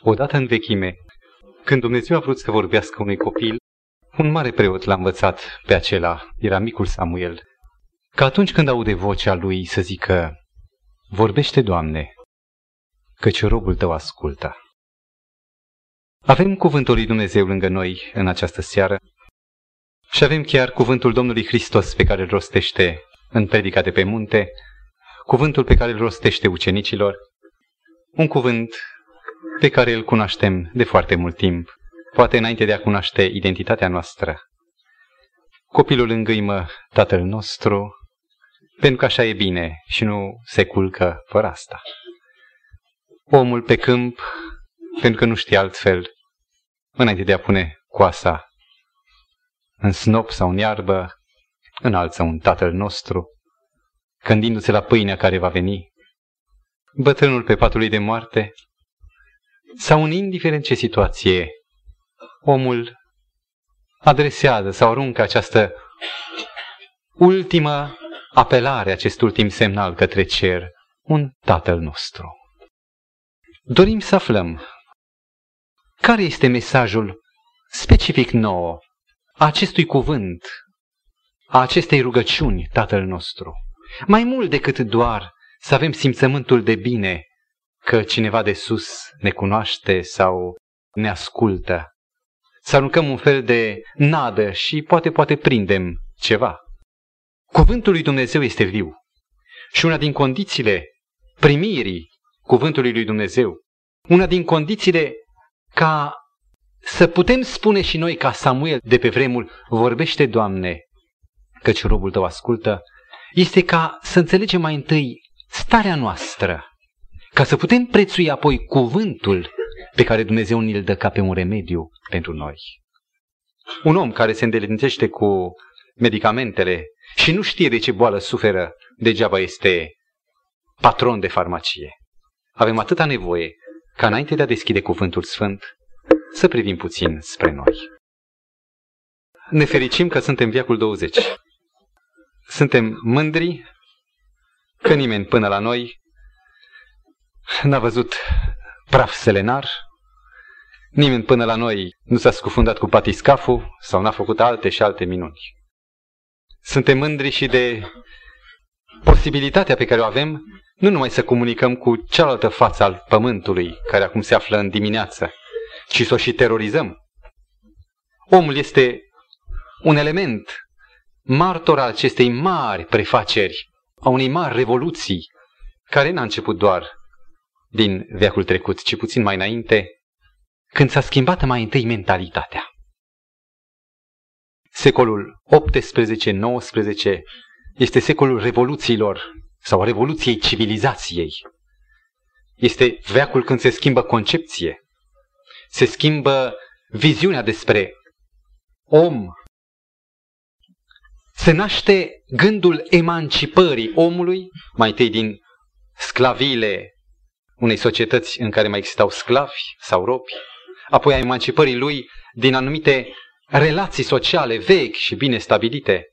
Odată în vechime, când Dumnezeu a vrut să vorbească unui copil, un mare preot l-a învățat pe acela, era micul Samuel, că atunci când aude vocea lui să zică, vorbește, Doamne, căci robul tău ascultă. Avem cuvântul lui Dumnezeu lângă noi în această seară și avem chiar cuvântul Domnului Hristos pe care îl rostește în predica de pe munte, cuvântul pe care îl rostește ucenicilor, un cuvânt pe care îl cunoaștem de foarte mult timp, poate înainte de a cunoaște identitatea noastră. Copilul îngâimă tatăl nostru, pentru că așa e bine și nu se culcă fără asta. Omul pe câmp, pentru că nu știe altfel, înainte de a pune coasa în snop sau în iarbă, înalță un tatăl nostru, gândindu-se la pâinea care va veni, bătrânul pe patul lui de moarte, sau în indiferent ce situație, omul adresează sau aruncă această ultimă apelare, acest ultim semnal către cer, un Tatăl nostru. Dorim să aflăm care este mesajul specific nou a acestui cuvânt, a acestei rugăciuni, Tatăl nostru. Mai mult decât doar să avem simțământul de bine că cineva de sus ne cunoaște sau ne ascultă. Să aruncăm un fel de nadă și poate, poate prindem ceva. Cuvântul lui Dumnezeu este viu. Și una din condițiile primirii cuvântului lui Dumnezeu, una din condițiile ca să putem spune și noi ca Samuel de pe vremuri, vorbește, Doamne, căci robul tău ascultă, este ca să înțelegem mai întâi starea noastră, ca să putem prețui apoi cuvântul pe care Dumnezeu ni-l dă ca pe un remediu pentru noi. Un om care se îndeletnicește cu medicamentele și nu știe de ce boală suferă, degeaba este patron de farmacie. Avem atâta nevoie ca înainte de a deschide cuvântul sfânt să privim puțin spre noi. Ne fericim că suntem viacul 20. Suntem mândri că nimeni până la noi n-a văzut praf selenar, nimeni până la noi nu s-a scufundat cu patiscaful sau n-a făcut alte și alte minuni. Suntem mândri și de posibilitatea pe care o avem nu numai să comunicăm cu cealaltă față al pământului, care acum se află în dimineață, ci să o și terorizăm. Omul este un element martor al acestei mari prefaceri, a unei mari revoluții, care n-a început doar din veacul trecut, ci puțin mai înainte, când s-a schimbat mai întâi mentalitatea. Secolul 18-19 este secolul revoluțiilor sau revoluției civilizației. Este veacul când se schimbă concepție, se schimbă viziunea despre om. Se naște gândul emancipării omului, mai întâi din sclaviile unei societăți în care mai existau sclavi sau robi, apoi a emancipării lui din anumite relații sociale vechi și bine stabilite.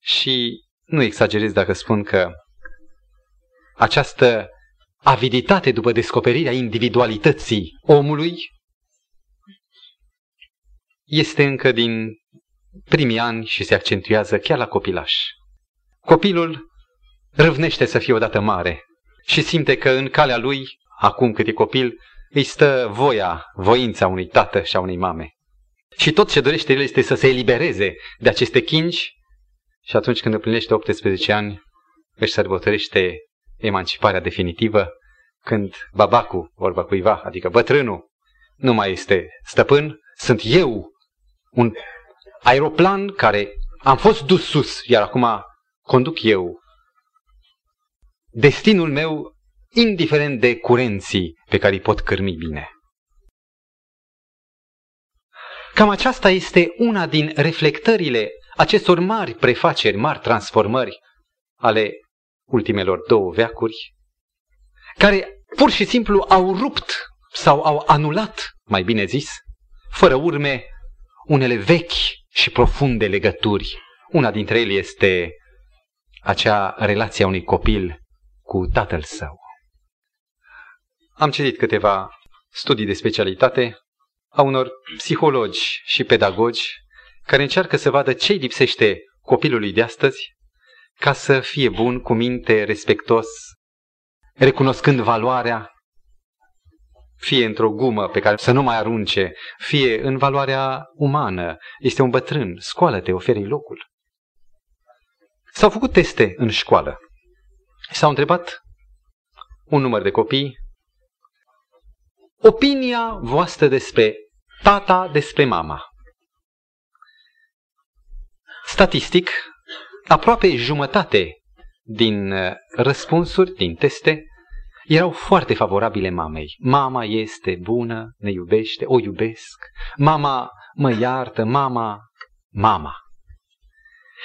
Și nu exagerez dacă spun că această aviditate după descoperirea individualității omului este încă din primii ani și se accentuează chiar la copilaș. Copilul râvnește să fie odată mare și simte că în calea lui, acum cât e copil, îi stă voia, voința unui tată și a unei mame. Și tot ce dorește el este să se elibereze de aceste chingi și atunci când împlinește 18 ani, își sărbătorește emanciparea definitivă, când babacul, vorba cuiva, adică bătrânul, nu mai este stăpân, sunt eu, un aeroplan care am fost dus sus, iar acum conduc eu. Destinul meu, indiferent de curenții pe care îi pot cârmi bine. Cam aceasta este una din reflectările acestor mari prefaceri, mari transformări ale ultimelor două veacuri, care pur și simplu au rupt sau au anulat, mai bine zis, fără urme, unele vechi și profunde legături. Una dintre ele este acea relație a unui copil cu tatăl său. Am citit câteva studii de specialitate a unor psihologi și pedagogi care încearcă să vadă ce lipsește copilului de astăzi ca să fie bun, cu minte, respectos, recunoscând valoarea, fie într-o gumă pe care să nu mai arunce, fie în valoarea umană. Este un bătrân, scoală-te, oferi locul. S-au făcut teste în școală. S-au întrebat un număr de copii opinia voastră despre tata, despre mama. Statistic, aproape jumătate din uh, răspunsuri, din teste, erau foarte favorabile mamei. Mama este bună, ne iubește, o iubesc. Mama mă iartă, mama, mama.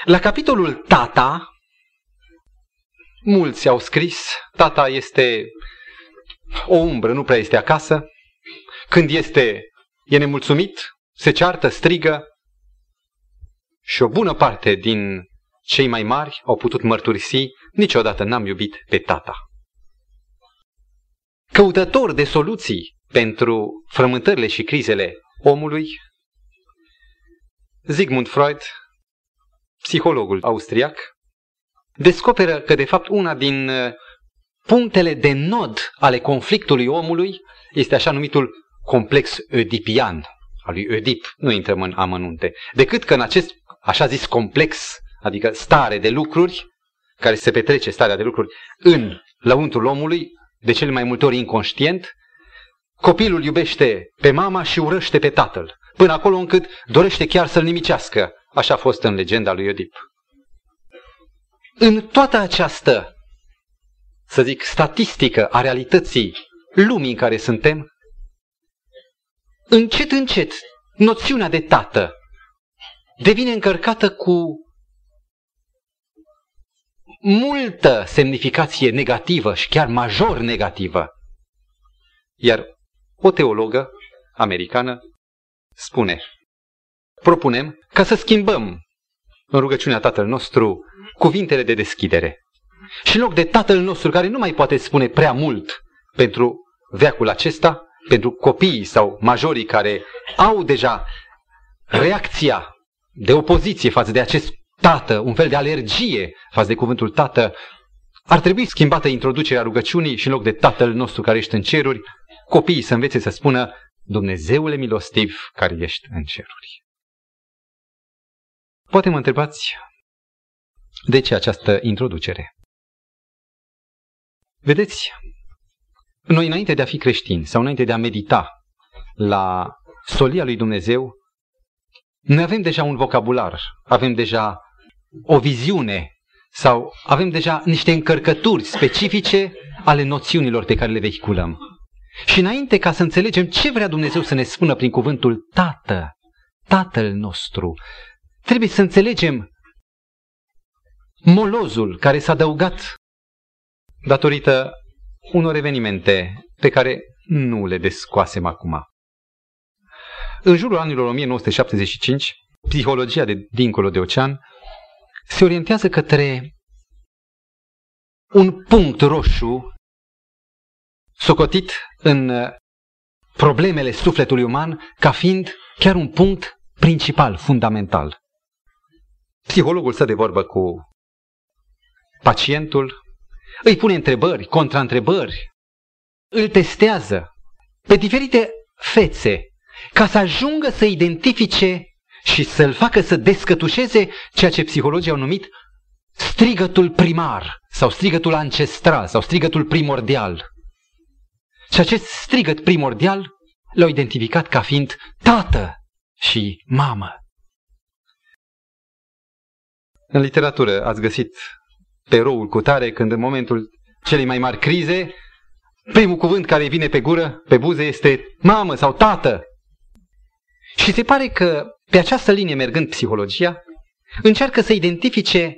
La capitolul tata, mulți au scris, tata este o umbră, nu prea este acasă. Când este, e nemulțumit, se ceartă, strigă. Și o bună parte din cei mai mari au putut mărturisi, niciodată n-am iubit pe tata. Căutător de soluții pentru frământările și crizele omului, Sigmund Freud, psihologul austriac, descoperă că, de fapt, una din uh, punctele de nod ale conflictului omului este așa numitul complex ödipian, al lui Oedip. Nu intrăm în amănunte. Decât că în acest, așa zis, complex adică stare de lucruri, care se petrece starea de lucruri în lăuntrul omului, de cele mai multe ori inconștient, copilul iubește pe mama și urăște pe tatăl, până acolo încât dorește chiar să-l nimicească. Așa a fost în legenda lui Iodip. În toată această, să zic, statistică a realității lumii în care suntem, încet, încet, noțiunea de tată devine încărcată cu multă semnificație negativă și chiar major negativă. Iar o teologă americană spune, propunem ca să schimbăm în rugăciunea Tatăl nostru cuvintele de deschidere. Și în loc de Tatăl nostru, care nu mai poate spune prea mult pentru veacul acesta, pentru copiii sau majorii care au deja reacția de opoziție față de acest tată, un fel de alergie față de cuvântul tată, ar trebui schimbată introducerea rugăciunii și în loc de Tatăl nostru care ești în ceruri, copiii să învețe să spună Dumnezeule milostiv care ești în ceruri. Poate mă întrebați de ce această introducere? Vedeți, noi înainte de a fi creștini sau înainte de a medita la solia lui Dumnezeu, noi avem deja un vocabular, avem deja o viziune sau avem deja niște încărcături specifice ale noțiunilor pe care le vehiculăm. Și înainte ca să înțelegem ce vrea Dumnezeu să ne spună prin cuvântul Tată, Tatăl nostru, trebuie să înțelegem molozul care s-a adăugat datorită unor evenimente pe care nu le descoasem acum. În jurul anilor 1975, psihologia de dincolo de ocean se orientează către un punct roșu socotit în problemele sufletului uman ca fiind chiar un punct principal, fundamental. Psihologul stă de vorbă cu pacientul, îi pune întrebări, contraîntrebări, îl testează pe diferite fețe ca să ajungă să identifice și să-l facă să descătușeze ceea ce psihologii au numit strigătul primar sau strigătul ancestral sau strigătul primordial. Și acest strigăt primordial l-au identificat ca fiind tată și mamă. În literatură ați găsit pe roul cu tare când în momentul celei mai mari crize, primul cuvânt care vine pe gură, pe buze, este mamă sau tată. Și se pare că pe această linie mergând psihologia, încearcă să identifice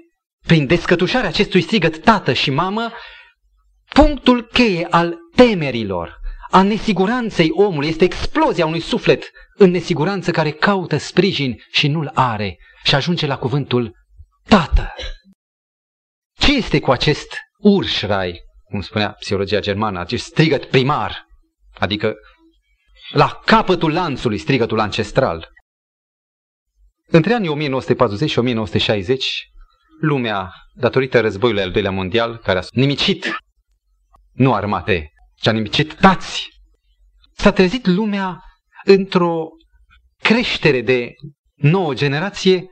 prin descătușarea acestui strigăt tată și mamă punctul cheie al temerilor, a nesiguranței omului. Este explozia unui suflet în nesiguranță care caută sprijin și nu-l are și ajunge la cuvântul tată. Ce este cu acest urșrai, cum spunea psihologia germană, acest strigăt primar, adică la capătul lanțului strigătul ancestral. Între anii 1940 și 1960, lumea, datorită războiului al doilea mondial, care a nimicit, nu armate, ci a nimicit tați, s-a trezit lumea într-o creștere de nouă generație,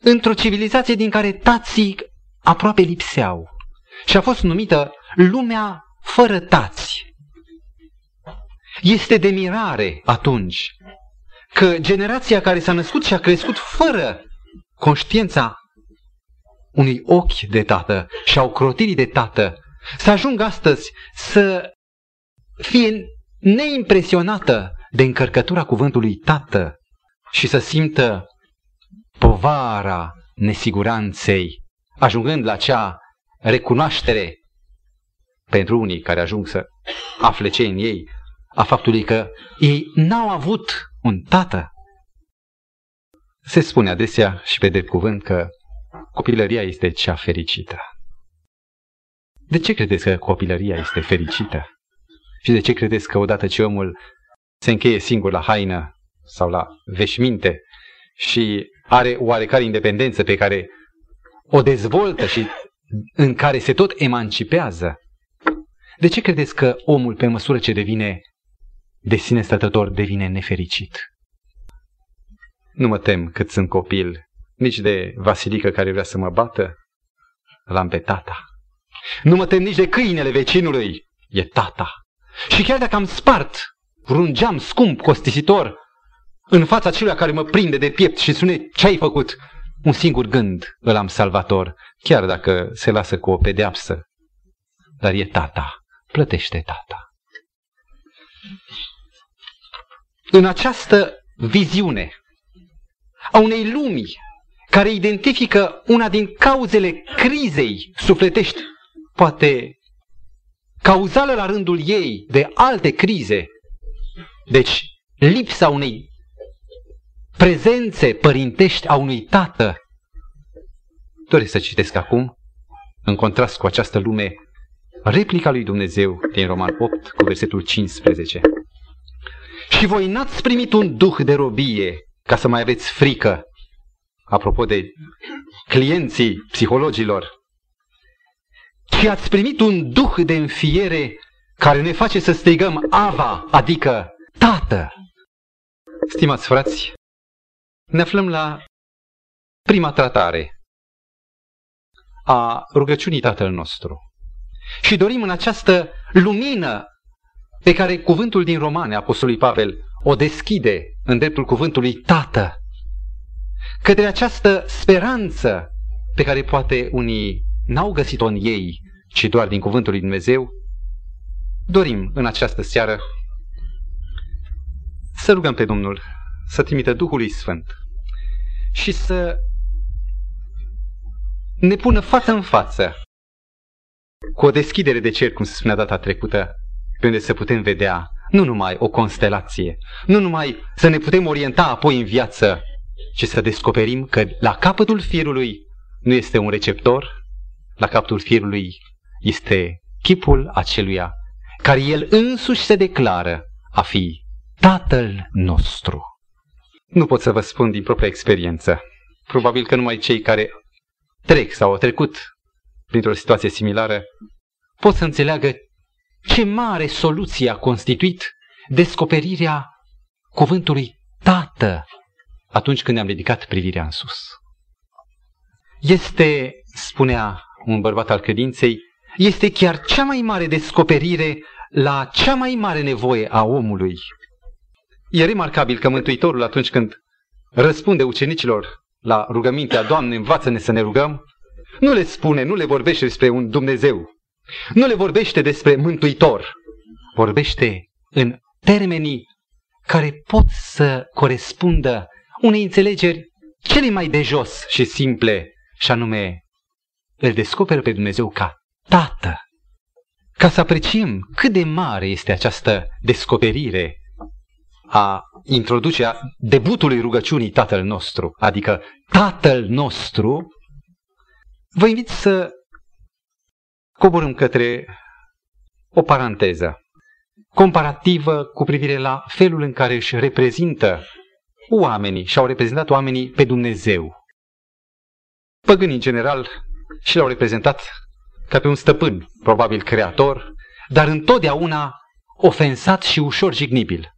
într-o civilizație din care tații aproape lipseau. Și a fost numită lumea fără tați. Este de mirare atunci că generația care s-a născut și a crescut fără conștiința unui ochi de tată și a ocrotirii de tată, să ajungă astăzi să fie neimpresionată de încărcătura cuvântului tată și să simtă povara nesiguranței, ajungând la cea recunoaștere pentru unii care ajung să afle ce în ei, a faptului că ei n-au avut un tată. Se spune adesea și pe drept cuvânt că copilăria este cea fericită. De ce credeți că copilăria este fericită? Și de ce credeți că odată ce omul se încheie singur la haină sau la veșminte și are oarecare independență pe care o dezvoltă și în care se tot emancipează, de ce credeți că omul, pe măsură ce devine de sine stătător, devine nefericit? Nu mă tem cât sunt copil, nici de Vasilică care vrea să mă bată, l-am pe tata. Nu mă tem nici de câinele vecinului, e tata. Și chiar dacă am spart vreun geam scump, costisitor, în fața celui care mă prinde de piept și spune ce ai făcut, un singur gând îl am salvator, chiar dacă se lasă cu o pedeapsă. Dar e tata, plătește tata. În această viziune a unei lumii care identifică una din cauzele crizei sufletești, poate cauzală la rândul ei de alte crize, deci lipsa unei prezențe părintești a unui tată. Doresc să citesc acum, în contrast cu această lume, replica lui Dumnezeu din Roman 8 cu versetul 15. Și voi n-ați primit un duh de robie ca să mai aveți frică. Apropo de clienții psihologilor, ci ați primit un duh de înfiere care ne face să strigăm Ava, adică Tată. Stimați frați, ne aflăm la prima tratare a rugăciunii Tatăl nostru. Și dorim în această lumină pe care cuvântul din Romane, Apostolului Pavel, o deschide în dreptul cuvântului Tată, către această speranță pe care poate unii n-au găsit-o în ei, ci doar din cuvântul lui Dumnezeu, dorim în această seară să rugăm pe Domnul să trimită Duhului Sfânt și să ne pună față în față cu o deschidere de cer, cum se spunea data trecută, pe unde să putem vedea nu numai o constelație, nu numai să ne putem orienta apoi în viață, ci să descoperim că la capătul firului nu este un receptor, la capătul firului este chipul aceluia care el însuși se declară a fi Tatăl nostru. Nu pot să vă spun din propria experiență. Probabil că numai cei care trec sau au trecut printr-o situație similară pot să înțeleagă ce mare soluție a constituit descoperirea cuvântului Tată atunci când ne-am ridicat privirea în sus. Este, spunea un bărbat al credinței, este chiar cea mai mare descoperire la cea mai mare nevoie a omului. E remarcabil că Mântuitorul atunci când răspunde ucenicilor la rugămintea Doamne, învață-ne să ne rugăm, nu le spune, nu le vorbește despre un Dumnezeu, nu le vorbește despre Mântuitor, vorbește în termenii care pot să corespundă unei înțelegeri cele mai de jos și simple, și anume îl descoperă pe Dumnezeu ca Tată. Ca să apreciem cât de mare este această descoperire a introducerea debutului rugăciunii Tatăl nostru, adică Tatăl nostru, vă invit să coborâm către o paranteză. comparativă cu privire la felul în care își reprezintă oamenii și au reprezentat oamenii pe Dumnezeu. Păgânii, în general, și l-au reprezentat ca pe un stăpân, probabil creator, dar întotdeauna ofensat și ușor jignibil.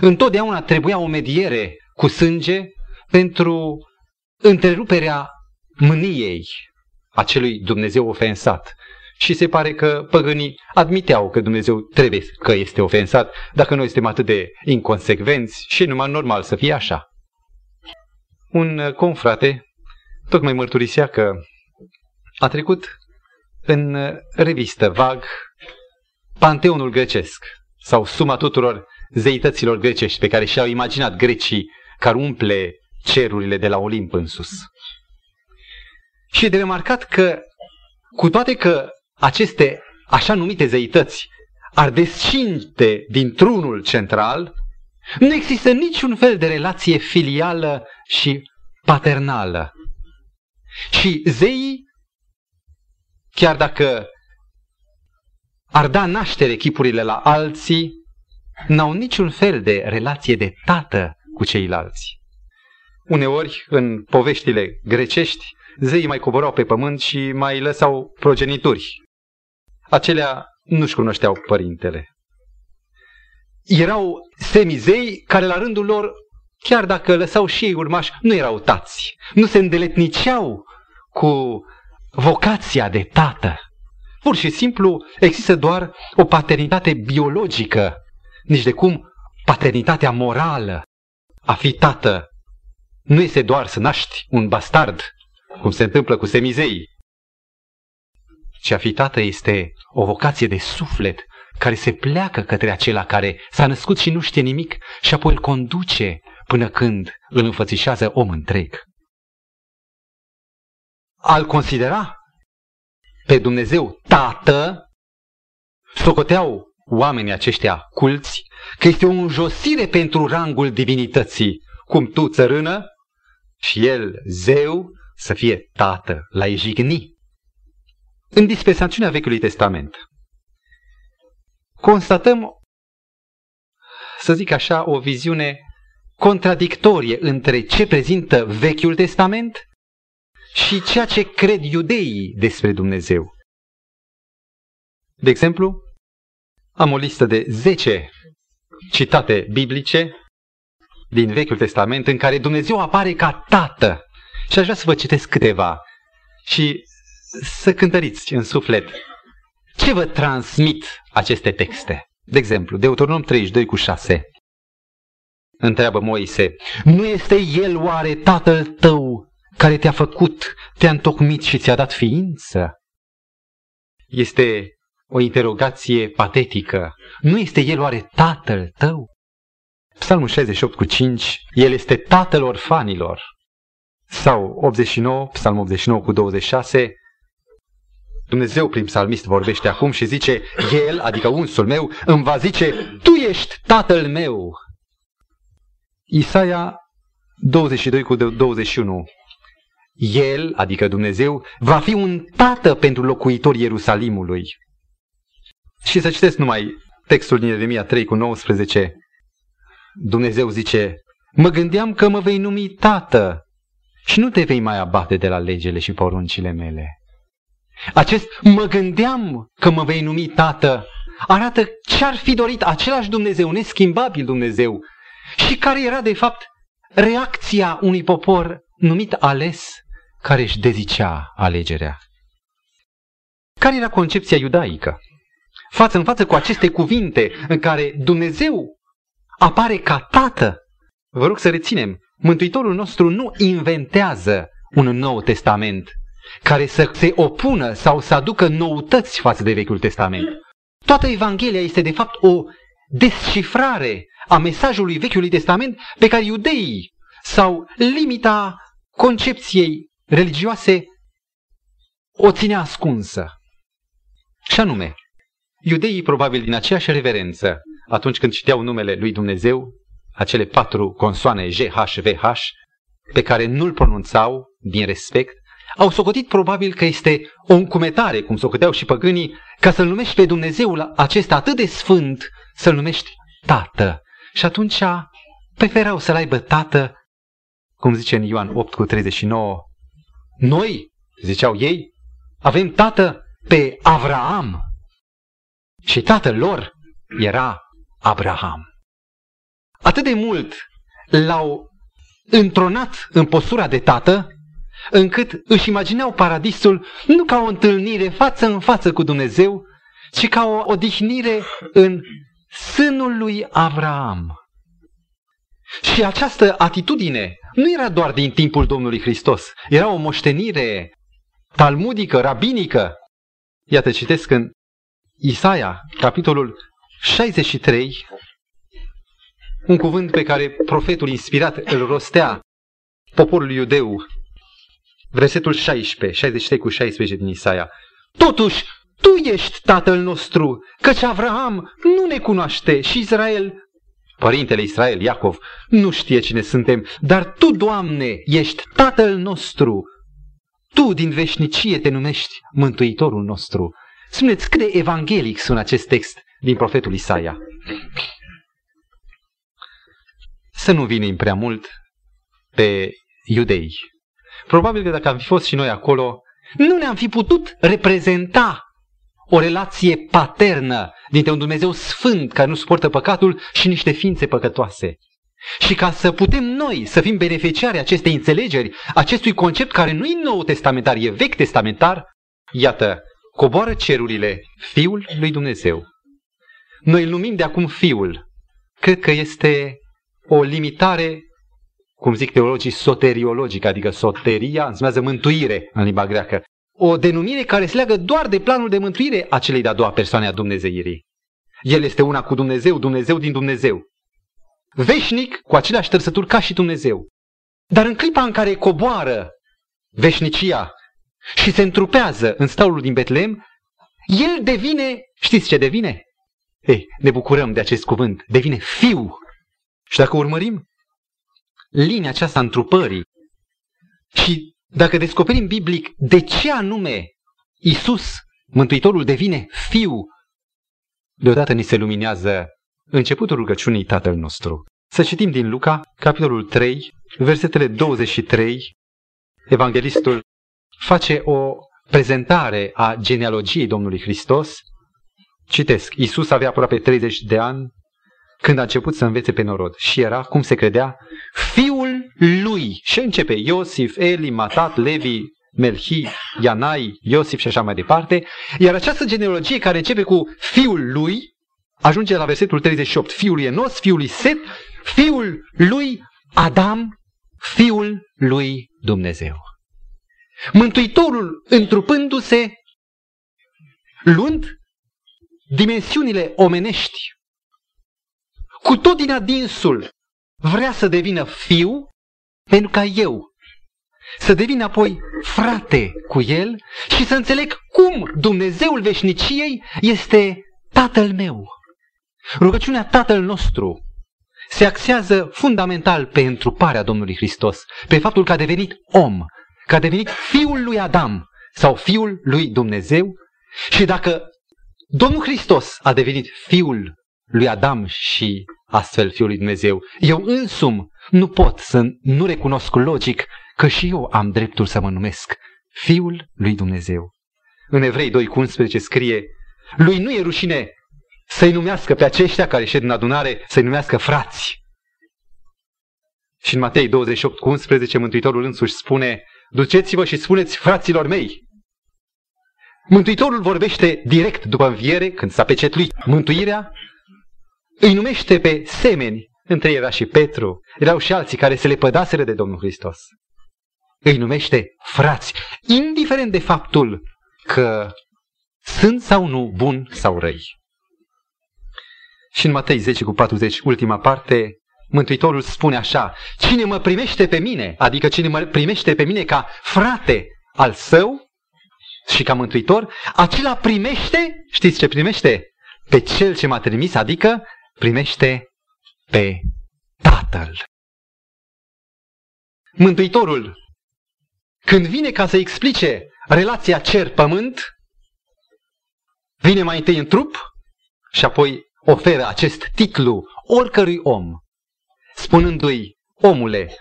Întotdeauna trebuia o mediere cu sânge pentru întreruperea mâniei acelui Dumnezeu ofensat. Și se pare că păgânii admiteau că Dumnezeu trebuie că este ofensat, dacă noi suntem atât de inconsecvenți și numai normal să fie așa. Un confrate tocmai mărturisea că a trecut în revistă vag panteonul grecesc sau suma tuturor zeităților grecești pe care și-au imaginat grecii care umple cerurile de la Olimp în sus. Și de remarcat că, cu toate că aceste așa numite zeități ar descinde dintr-unul central, nu există niciun fel de relație filială și paternală. Și zeii, chiar dacă ar da naștere chipurile la alții, n-au niciun fel de relație de tată cu ceilalți. Uneori, în poveștile grecești, zeii mai coborau pe pământ și mai lăsau progenituri. Acelea nu-și cunoșteau părintele. Erau semizei care la rândul lor, chiar dacă lăsau și ei urmași, nu erau tați. Nu se îndeletniceau cu vocația de tată. Pur și simplu există doar o paternitate biologică, nici de cum paternitatea morală. A fi tată nu este doar să naști un bastard, cum se întâmplă cu semizei, ci a fi tată este o vocație de suflet care se pleacă către acela care s-a născut și nu știe nimic și apoi îl conduce până când îl înfățișează om întreg. Al considera pe Dumnezeu Tată, socoteau oamenii aceștia culți că este o înjosire pentru rangul divinității, cum tu, țărână, și el, zeu, să fie tată, la ejigni. În dispensațiunea Vechiului Testament, constatăm, să zic așa, o viziune contradictorie între ce prezintă Vechiul Testament și ceea ce cred iudeii despre Dumnezeu. De exemplu, am o listă de 10 citate biblice din Vechiul Testament în care Dumnezeu apare ca tată. Și aș vrea să vă citesc câteva și să cântăriți în suflet ce vă transmit aceste texte. De exemplu, Deuteronom 32 cu 6. Întreabă Moise, nu este el oare tatăl tău care te-a făcut, te-a întocmit și ți-a dat ființă? Este o interogație patetică. Nu este el oare tatăl tău? Psalmul 68 cu 5, el este tatăl orfanilor. Sau 89, Psalmul 89 cu 26, Dumnezeu prin psalmist vorbește acum și zice, El, adică unsul meu, îmi va zice, Tu ești tatăl meu. Isaia 22 cu 21. El, adică Dumnezeu, va fi un tată pentru locuitorii Ierusalimului. Și să citesc numai textul din Ieremia 3 cu 19. Dumnezeu zice, mă gândeam că mă vei numi tată și nu te vei mai abate de la legele și poruncile mele. Acest mă gândeam că mă vei numi tată arată ce ar fi dorit același Dumnezeu, neschimbabil Dumnezeu, și care era de fapt reacția unui popor numit ales, care își dezicea alegerea. Care era concepția iudaică? Față în față cu aceste cuvinte în care Dumnezeu apare ca tată. Vă rog să reținem, Mântuitorul nostru nu inventează un nou testament care să se opună sau să aducă noutăți față de Vechiul Testament. Toată Evanghelia este de fapt o descifrare a mesajului Vechiului Testament pe care iudeii sau limita concepției religioase o ținea ascunsă. Și anume, iudeii probabil din aceeași reverență atunci când citeau numele lui Dumnezeu, acele patru consoane G, H, V, H, pe care nu-l pronunțau din respect, au socotit probabil că este o încumetare, cum socoteau și păgânii, ca să-L numești pe Dumnezeul acesta atât de sfânt, să-L numești Tată. Și atunci preferau să-L aibă Tată, cum zice în Ioan 8 cu 39. Noi, ziceau ei, avem Tată pe Avraam. Și tatăl lor era Abraham. Atât de mult l-au întronat în postura de tată, încât își imagineau paradisul nu ca o întâlnire față în față cu Dumnezeu, ci ca o odihnire în sânul lui Avraam. Și această atitudine nu era doar din timpul Domnului Hristos, era o moștenire talmudică, rabinică. Iată, citesc în Isaia, capitolul 63, un cuvânt pe care profetul inspirat îl rostea poporului iudeu. Versetul 16, 63 cu 16 din Isaia. Totuși, tu ești tatăl nostru, căci Avraam nu ne cunoaște și Israel, părintele Israel, Iacov, nu știe cine suntem, dar tu, Doamne, ești tatăl nostru. Tu din veșnicie te numești Mântuitorul nostru. Spuneți cât de evanghelic sună acest text din profetul Isaia să nu vinim prea mult pe iudei. Probabil că dacă am fi fost și noi acolo, nu ne-am fi putut reprezenta o relație paternă dintre un Dumnezeu sfânt care nu suportă păcatul și niște ființe păcătoase. Și ca să putem noi să fim beneficiari acestei înțelegeri, acestui concept care nu e nou testamentar, e vechi testamentar, iată, coboară cerurile Fiul lui Dumnezeu. Noi îl numim de acum Fiul. Cred că este o limitare, cum zic teologii, soteriologică, adică soteria înseamnă mântuire în limba greacă. O denumire care se leagă doar de planul de mântuire a celei de-a doua persoane a Dumnezeirii. El este una cu Dumnezeu, Dumnezeu din Dumnezeu. Veșnic, cu aceleași trăsături ca și Dumnezeu. Dar în clipa în care coboară veșnicia și se întrupează în staulul din Betlehem, el devine, știți ce devine? Ei, ne bucurăm de acest cuvânt, devine fiu și dacă urmărim linia aceasta întrupării și dacă descoperim biblic de ce anume Isus, Mântuitorul, devine fiu, deodată ni se luminează începutul rugăciunii Tatăl nostru. Să citim din Luca, capitolul 3, versetele 23. Evanghelistul face o prezentare a genealogiei Domnului Hristos. Citesc, Isus avea aproape 30 de ani când a început să învețe pe norod. Și era, cum se credea, fiul lui. Și începe Iosif, Eli, Matat, Levi, Melchi, Ianai, Iosif și așa mai departe. Iar această genealogie care începe cu fiul lui, ajunge la versetul 38. Fiul lui Enos, fiul lui Set, fiul lui Adam, fiul lui Dumnezeu. Mântuitorul întrupându-se, luând dimensiunile omenești cu tot din adinsul, vrea să devină fiu pentru ca eu să devin apoi frate cu el și să înțeleg cum Dumnezeul veșniciei este Tatăl meu. Rugăciunea Tatăl nostru se axează fundamental pe întruparea Domnului Hristos, pe faptul că a devenit om, că a devenit fiul lui Adam sau fiul lui Dumnezeu și dacă Domnul Hristos a devenit fiul lui Adam și astfel Fiul lui Dumnezeu. Eu însum nu pot să nu recunosc logic că și eu am dreptul să mă numesc Fiul lui Dumnezeu. În Evrei 2 cu 11 scrie, lui nu e rușine să-i numească pe aceștia care șed în adunare, să-i numească frați. Și în Matei 28 cu 11 Mântuitorul însuși spune, duceți-vă și spuneți fraților mei. Mântuitorul vorbește direct după înviere, când s-a pecetluit mântuirea, îi numește pe semeni, între ei era și Petru, erau și alții care se lepădaseră de Domnul Hristos. Îi numește frați, indiferent de faptul că sunt sau nu bun sau răi. Și în Matei 10 cu 40, ultima parte, Mântuitorul spune așa, cine mă primește pe mine, adică cine mă primește pe mine ca frate al său și ca mântuitor, acela primește, știți ce primește? Pe cel ce m-a trimis, adică primește pe Tatăl. Mântuitorul când vine ca să explice relația cer-pământ, vine mai întâi în trup și apoi oferă acest titlu oricărui om, spunându-i, omule,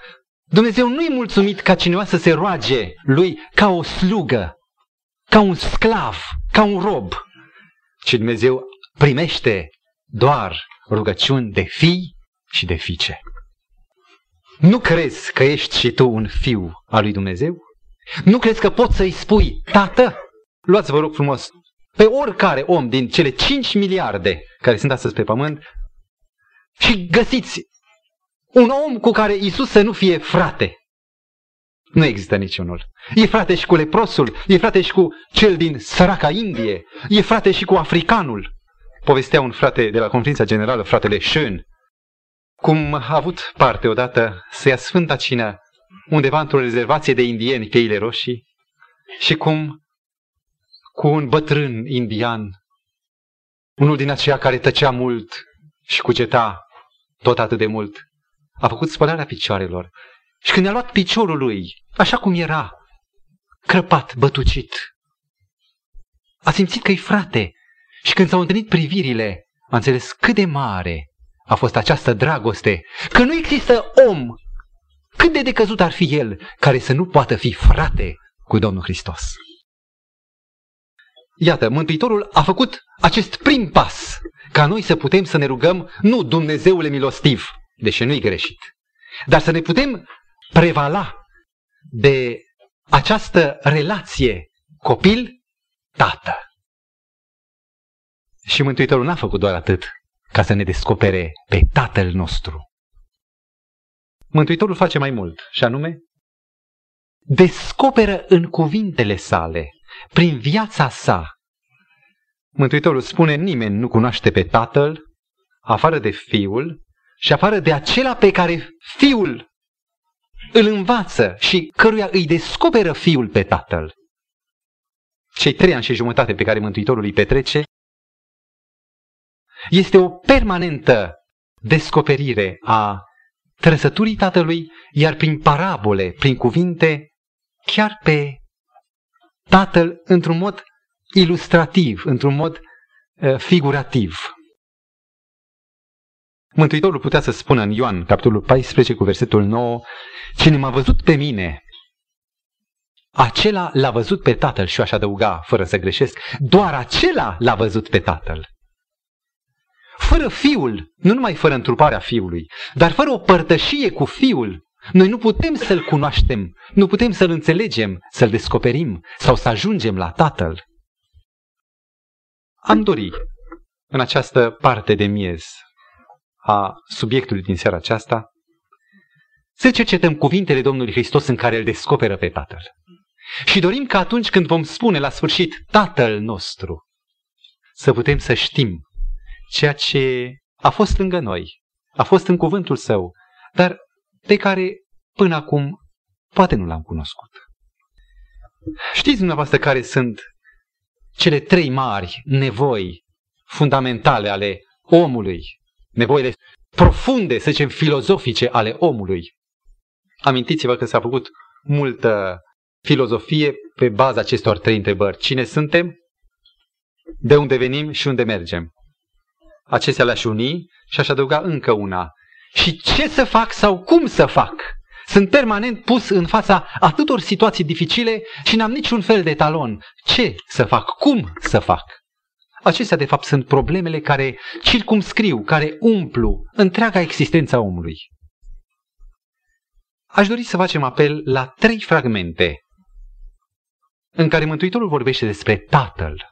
Dumnezeu nu-i mulțumit ca cineva să se roage lui ca o slugă, ca un sclav, ca un rob, ci Dumnezeu primește doar rugăciuni de fii și de fiice. Nu crezi că ești și tu un fiu al lui Dumnezeu? Nu crezi că poți să-i spui, tată? Luați, vă rog frumos, pe oricare om din cele 5 miliarde care sunt astăzi pe pământ și găsiți un om cu care Isus să nu fie frate. Nu există niciunul. E frate și cu leprosul, e frate și cu cel din săraca Indie, e frate și cu africanul. Povestea un frate de la conferința generală, fratele Schön, cum a avut parte odată să ia Sfânta Cină undeva într-o rezervație de indieni pe Ile Roșii și cum cu un bătrân indian, unul din aceia care tăcea mult și cuceta tot atât de mult, a făcut spălarea picioarelor. Și când a luat piciorul lui, așa cum era, crăpat, bătucit, a simțit că-i frate. Și când s-au întâlnit privirile, a înțeles cât de mare a fost această dragoste, că nu există om, cât de decăzut ar fi el, care să nu poată fi frate cu Domnul Hristos. Iată, Mântuitorul a făcut acest prim pas, ca noi să putem să ne rugăm, nu Dumnezeule milostiv, deși nu-i greșit, dar să ne putem prevala de această relație copil-tată. Și Mântuitorul n-a făcut doar atât ca să ne descopere pe Tatăl nostru. Mântuitorul face mai mult, și anume, descoperă în cuvintele sale, prin viața sa. Mântuitorul spune, nimeni nu cunoaște pe Tatăl, afară de Fiul, și afară de acela pe care Fiul îl învață și căruia îi descoperă Fiul pe Tatăl. Cei trei ani și jumătate pe care Mântuitorul îi petrece este o permanentă descoperire a trăsăturii Tatălui, iar prin parabole, prin cuvinte, chiar pe Tatăl într-un mod ilustrativ, într-un mod uh, figurativ. Mântuitorul putea să spună în Ioan, capitolul 14, cu versetul 9, Cine m-a văzut pe mine, acela l-a văzut pe Tatăl și aș adăuga, fără să greșesc, doar acela l-a văzut pe Tatăl. Fără Fiul, nu numai fără întruparea Fiului, dar fără o părtășie cu Fiul, noi nu putem să-L cunoaștem, nu putem să-L înțelegem, să-L descoperim sau să ajungem la Tatăl. Am dori în această parte de miez a subiectului din seara aceasta, să cercetăm cuvintele Domnului Hristos în care îl descoperă pe Tatăl. Și dorim că atunci când vom spune la sfârșit Tatăl nostru, să putem să știm ceea ce a fost lângă noi, a fost în cuvântul său, dar pe care până acum poate nu l-am cunoscut. Știți dumneavoastră care sunt cele trei mari nevoi fundamentale ale omului, nevoile profunde, să zicem, filozofice ale omului. Amintiți-vă că s-a făcut multă filozofie pe baza acestor trei întrebări. Cine suntem? De unde venim și unde mergem? Acestea le-aș uni și aș adăuga încă una. Și ce să fac sau cum să fac? Sunt permanent pus în fața atâtor situații dificile și n-am niciun fel de talon. Ce să fac? Cum să fac? Acestea, de fapt, sunt problemele care circumscriu, care umplu întreaga existența omului. Aș dori să facem apel la trei fragmente în care Mântuitorul vorbește despre Tatăl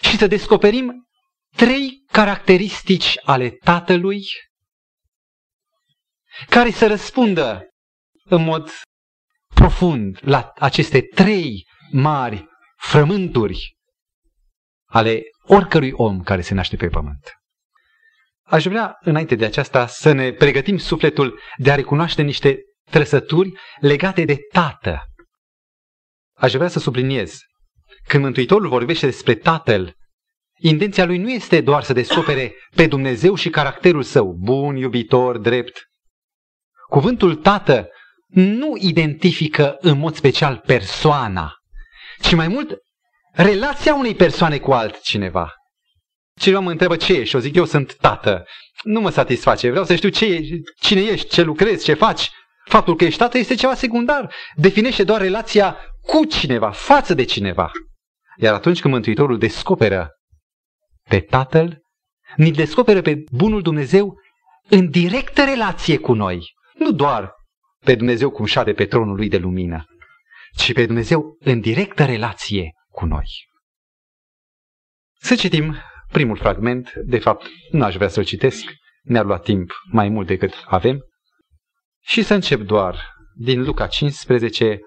și să descoperim trei caracteristici ale Tatălui care să răspundă în mod profund la aceste trei mari frământuri ale oricărui om care se naște pe pământ. Aș vrea, înainte de aceasta, să ne pregătim sufletul de a recunoaște niște trăsături legate de Tată. Aș vrea să subliniez, când Mântuitorul vorbește despre Tatăl Intenția lui nu este doar să descopere pe Dumnezeu și caracterul său, bun, iubitor, drept. Cuvântul tată nu identifică în mod special persoana, ci mai mult relația unei persoane cu altcineva. Cineva mă întreabă ce ești, o zic eu sunt tată. Nu mă satisface, vreau să știu ce ești, cine ești, ce lucrezi, ce faci. Faptul că ești tată este ceva secundar. Definește doar relația cu cineva, față de cineva. Iar atunci când Mântuitorul descoperă pe Tatăl, ni descoperă pe Bunul Dumnezeu în directă relație cu noi. Nu doar pe Dumnezeu cum șade pe tronul lui de lumină, ci pe Dumnezeu în directă relație cu noi. Să citim primul fragment, de fapt nu aș vrea să-l citesc, ne-ar lua timp mai mult decât avem, și să încep doar din Luca 15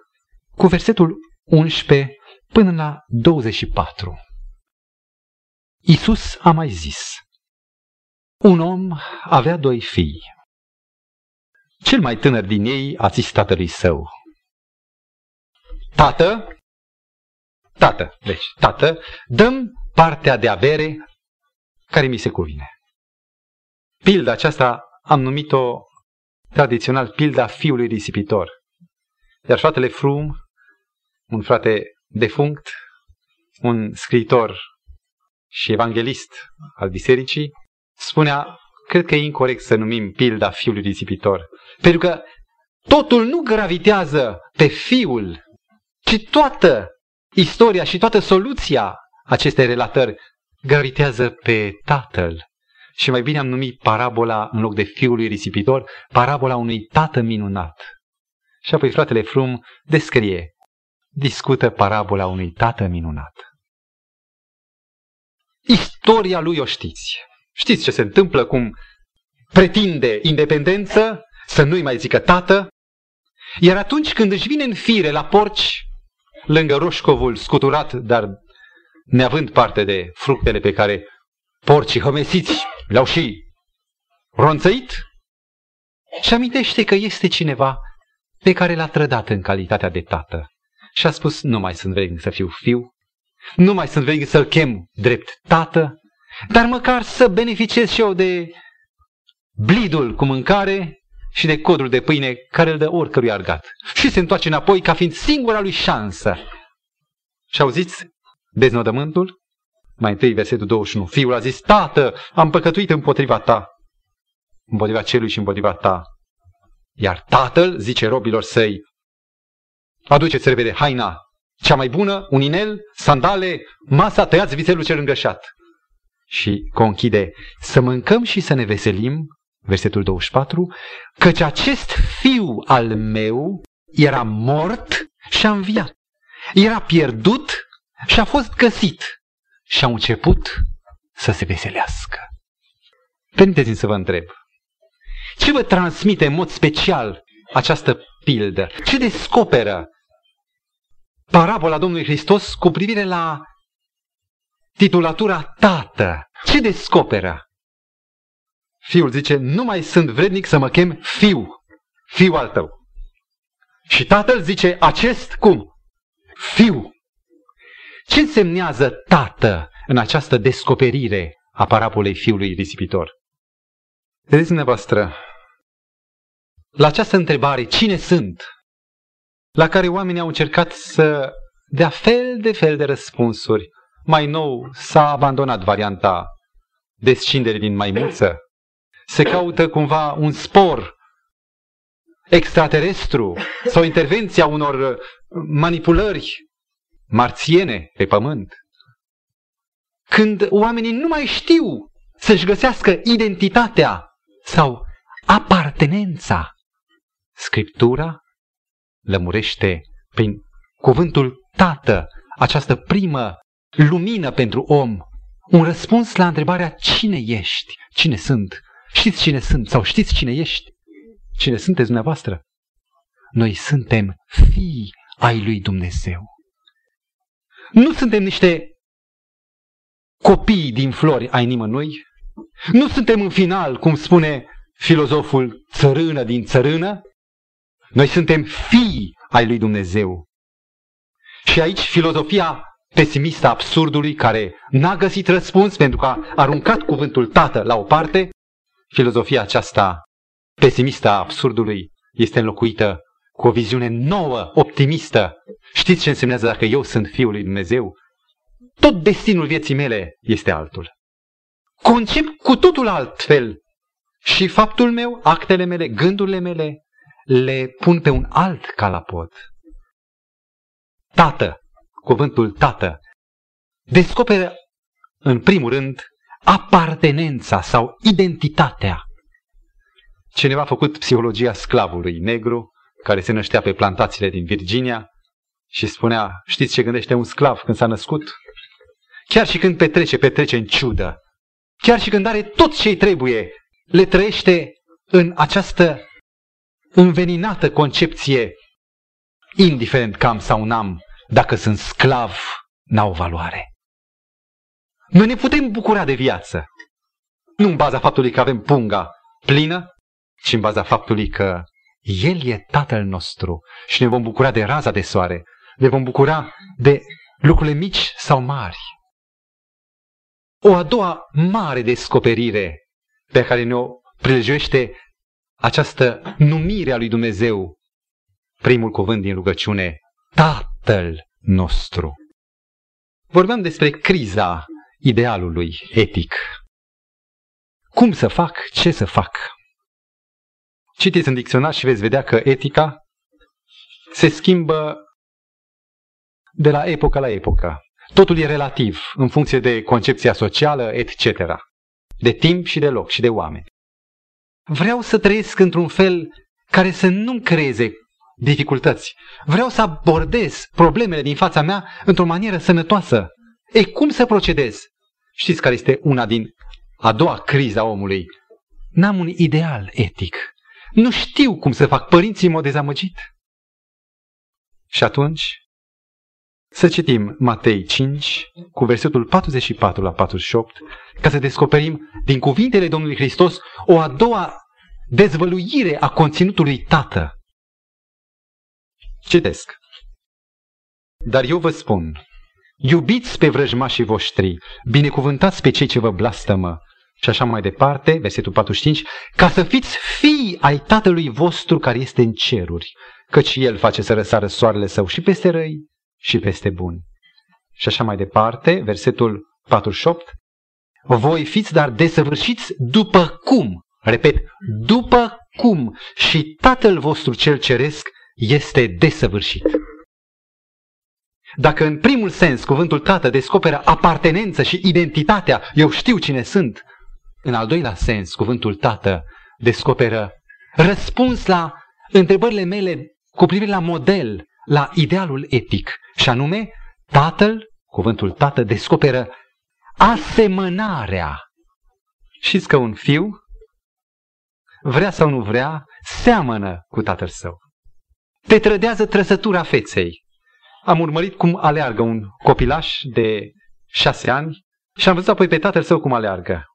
cu versetul 11 până la 24. Isus a mai zis, un om avea doi fii. Cel mai tânăr din ei a zis tatălui său, Tată, tată, deci, tată, dăm partea de avere care mi se cuvine. Pilda aceasta am numit-o tradițional pilda fiului risipitor. Iar fratele Frum, un frate defunct, un scriitor și evanghelist al bisericii, spunea, cred că e incorrect să numim pilda fiului risipitor, pentru că totul nu gravitează pe fiul, ci toată istoria și toată soluția acestei relatări gravitează pe tatăl. Și mai bine am numit parabola, în loc de fiului risipitor, parabola unui tată minunat. Și apoi fratele Frum descrie, discută parabola unui tată minunat. Istoria lui o știți. Știți ce se întâmplă, cum pretinde independență, să nu-i mai zică tată, iar atunci când își vine în fire la porci, lângă roșcovul scuturat, dar neavând parte de fructele pe care porcii hămesiți le-au și ronțăit, și amintește că este cineva pe care l-a trădat în calitatea de tată. Și a spus, nu mai sunt vrednic să fiu fiu, nu mai sunt vrednic să-l chem drept tată, dar măcar să beneficiez și eu de blidul cu mâncare și de codul de pâine care îl dă oricărui argat. Și se întoarce înapoi ca fiind singura lui șansă. Și auziți deznodământul? Mai întâi versetul 21. Fiul a zis, Tată, am păcătuit împotriva ta, împotriva celui și împotriva ta. Iar tatăl zice robilor săi, aduceți repede haina cea mai bună, un inel, sandale, masa, tăiați vițelul cel îngășat. Și conchide, să mâncăm și să ne veselim, versetul 24, căci acest fiu al meu era mort și a înviat. Era pierdut și a fost găsit. Și au început să se veselească. Permiteți-mi să vă întreb. Ce vă transmite în mod special această pildă? Ce descoperă parabola Domnului Hristos cu privire la titulatura Tată? Ce descoperă? Fiul zice, nu mai sunt vrednic să mă chem fiu, fiu al tău. Și tatăl zice, acest cum? Fiu. Ce însemnează tată în această descoperire a parabolei fiului risipitor? Vedeți dumneavoastră, la această întrebare, cine sunt? La care oamenii au încercat să dea fel de fel de răspunsuri. Mai nou s-a abandonat varianta descindere din maimuță. Se caută cumva un spor extraterestru sau intervenția unor manipulări marțiene pe pământ. Când oamenii nu mai știu să-și găsească identitatea sau apartenența, Scriptura lămurește prin cuvântul Tată această primă lumină pentru om, un răspuns la întrebarea cine ești, cine sunt, știți cine sunt sau știți cine ești, cine sunteți dumneavoastră. Noi suntem fii ai lui Dumnezeu. Nu suntem niște copii din flori ai nimănui. Nu suntem în final, cum spune filozoful țărână din țărână. Noi suntem fii ai lui Dumnezeu. Și aici filozofia pesimistă a absurdului care n-a găsit răspuns pentru că a aruncat cuvântul tată la o parte, filozofia aceasta pesimistă a absurdului este înlocuită cu o viziune nouă, optimistă. Știți ce însemnează dacă eu sunt Fiul lui Dumnezeu? Tot destinul vieții mele este altul. Concep cu totul altfel și faptul meu, actele mele, gândurile mele, le pun pe un alt calapot. Tată, cuvântul tată, descoperă în primul rând apartenența sau identitatea. Cineva a făcut psihologia sclavului negru, care se năștea pe plantațiile din Virginia și spunea, știți ce gândește un sclav când s-a născut? Chiar și când petrece, petrece în ciudă. Chiar și când are tot ce îi trebuie, le trăiește în această înveninată concepție, indiferent că am sau n-am, dacă sunt sclav, n-au valoare. Noi ne putem bucura de viață. Nu în baza faptului că avem punga plină, ci în baza faptului că El e Tatăl nostru și ne vom bucura de raza de soare, ne vom bucura de lucrurile mici sau mari. O a doua mare descoperire pe care ne-o prilejuiește această numire a lui Dumnezeu, primul cuvânt din rugăciune, Tatăl nostru. Vorbeam despre criza idealului etic. Cum să fac, ce să fac? Citiți în dicționar și veți vedea că etica se schimbă de la epocă la epocă. Totul e relativ, în funcție de concepția socială, etc. De timp și de loc și de oameni. Vreau să trăiesc într-un fel care să nu-mi creeze dificultăți. Vreau să abordez problemele din fața mea într-o manieră sănătoasă. E cum să procedez? Știți care este una din a doua criza omului? N-am un ideal etic. Nu știu cum să fac. Părinții m-au dezamăgit. Și atunci, să citim Matei 5, cu versetul 44 la 48, ca să descoperim din cuvintele Domnului Hristos o a doua dezvăluire a conținutului Tată. Citesc. Dar eu vă spun, iubiți pe vrăjmașii voștri, binecuvântați pe cei ce vă blastămă, și așa mai departe, versetul 45, ca să fiți fii ai Tatălui vostru care este în ceruri, căci El face să răsară soarele său și peste răi și peste buni. Și așa mai departe, versetul 48, voi fiți dar desăvârșiți după cum, repet, după cum și Tatăl vostru cel ceresc este desăvârșit. Dacă în primul sens cuvântul Tată descoperă apartenență și identitatea, eu știu cine sunt, în al doilea sens cuvântul Tată descoperă răspuns la întrebările mele cu privire la model, la idealul etic. Și anume, Tatăl, cuvântul Tată, descoperă asemănarea. Știți că un fiu, vrea sau nu vrea, seamănă cu tatăl său. Te trădează trăsătura feței. Am urmărit cum aleargă un copilaș de șase ani și am văzut apoi pe tatăl său cum aleargă.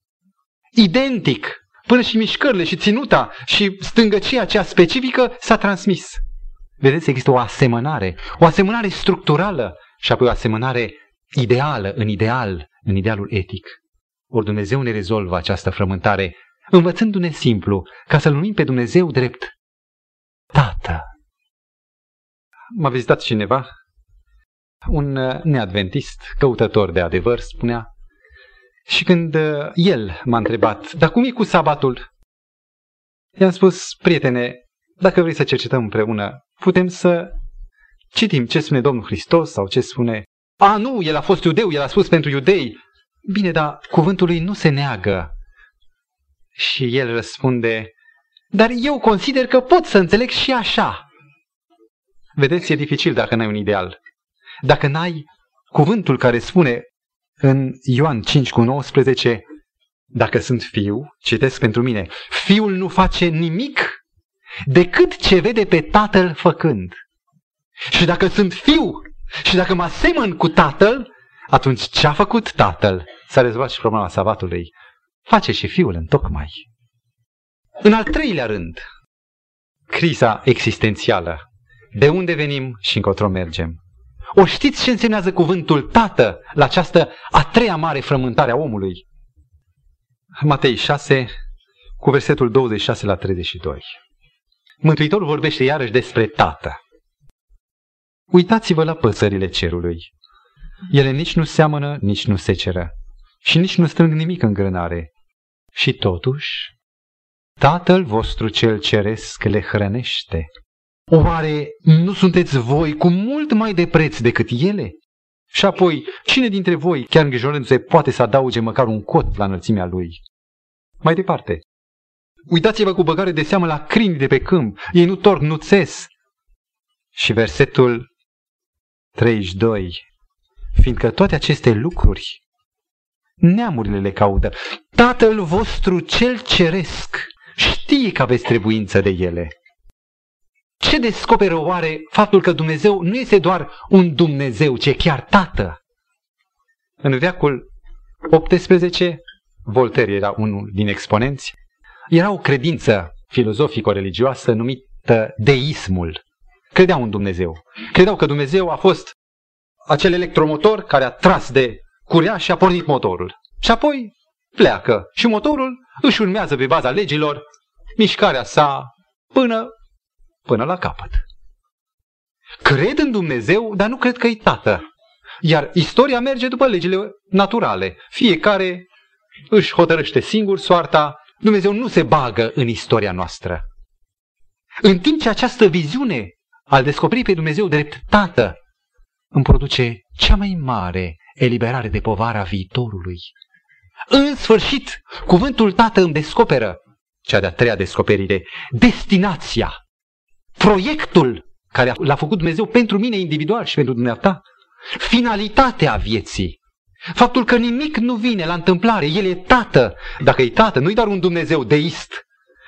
Identic, până și mișcările și ținuta și stângăcia aceea specifică s-a transmis. Vedeți, există o asemănare, o asemănare structurală și apoi o asemănare ideală, în ideal, în idealul etic. Ori Dumnezeu ne rezolvă această frământare, învățându-ne simplu, ca să-L numim pe Dumnezeu drept Tată. M-a vizitat cineva, un uh, neadventist, căutător de adevăr, spunea, și când uh, el m-a întrebat, dar cum e cu sabatul? I-am spus, prietene, dacă vrei să cercetăm împreună, putem să citim ce spune Domnul Hristos sau ce spune... A, nu, el a fost iudeu, el a spus pentru iudei. Bine, dar cuvântul lui nu se neagă. Și el răspunde, dar eu consider că pot să înțeleg și așa. Vedeți, e dificil dacă n-ai un ideal. Dacă n-ai cuvântul care spune în Ioan 5 cu 19, dacă sunt fiu, citesc pentru mine, fiul nu face nimic decât ce vede pe tatăl făcând. Și dacă sunt fiu și dacă mă asemăn cu tatăl, atunci ce a făcut tatăl? S-a rezolvat și problema sabatului. Face și fiul în tocmai. În al treilea rând, criza existențială. De unde venim și încotro mergem? O știți ce însemnează cuvântul tată la această a treia mare frământare a omului? Matei 6, cu versetul 26 la 32. Mântuitorul vorbește iarăși despre tată. Uitați-vă la păsările cerului. Ele nici nu seamănă, nici nu seceră și nici nu strâng nimic în grânare. Și totuși, Tatăl vostru cel ceresc le hrănește. Oare nu sunteți voi cu mult mai de preț decât ele? Și apoi, cine dintre voi, chiar îngrijorându-se, poate să adauge măcar un cot la înălțimea lui? Mai departe, uitați-vă cu băgare de seamă la crini de pe câmp, ei nu torc, nu țes. Și versetul 32, fiindcă toate aceste lucruri neamurile le caută. Tatăl vostru cel ceresc știe că aveți trebuință de ele. Ce descoperă oare faptul că Dumnezeu nu este doar un Dumnezeu, ci chiar Tată? În veacul 18, Voltaire era unul din exponenți, era o credință filozofico-religioasă numită deismul. Credeau în Dumnezeu. Credeau că Dumnezeu a fost acel electromotor care a tras de curea și a pornit motorul. Și apoi pleacă și motorul își urmează pe baza legilor mișcarea sa până, până la capăt. Cred în Dumnezeu, dar nu cred că e tată. Iar istoria merge după legile naturale. Fiecare își hotărăște singur soarta, Dumnezeu nu se bagă în istoria noastră. În timp ce această viziune al descoperi pe Dumnezeu drept tată îmi produce cea mai mare eliberare de povara viitorului. În sfârșit, cuvântul tată îmi descoperă cea de-a treia descoperire, destinația, proiectul care l-a făcut Dumnezeu pentru mine individual și pentru dumneata, finalitatea vieții, faptul că nimic nu vine la întâmplare, El e tată, dacă e tată, nu-i doar un Dumnezeu deist,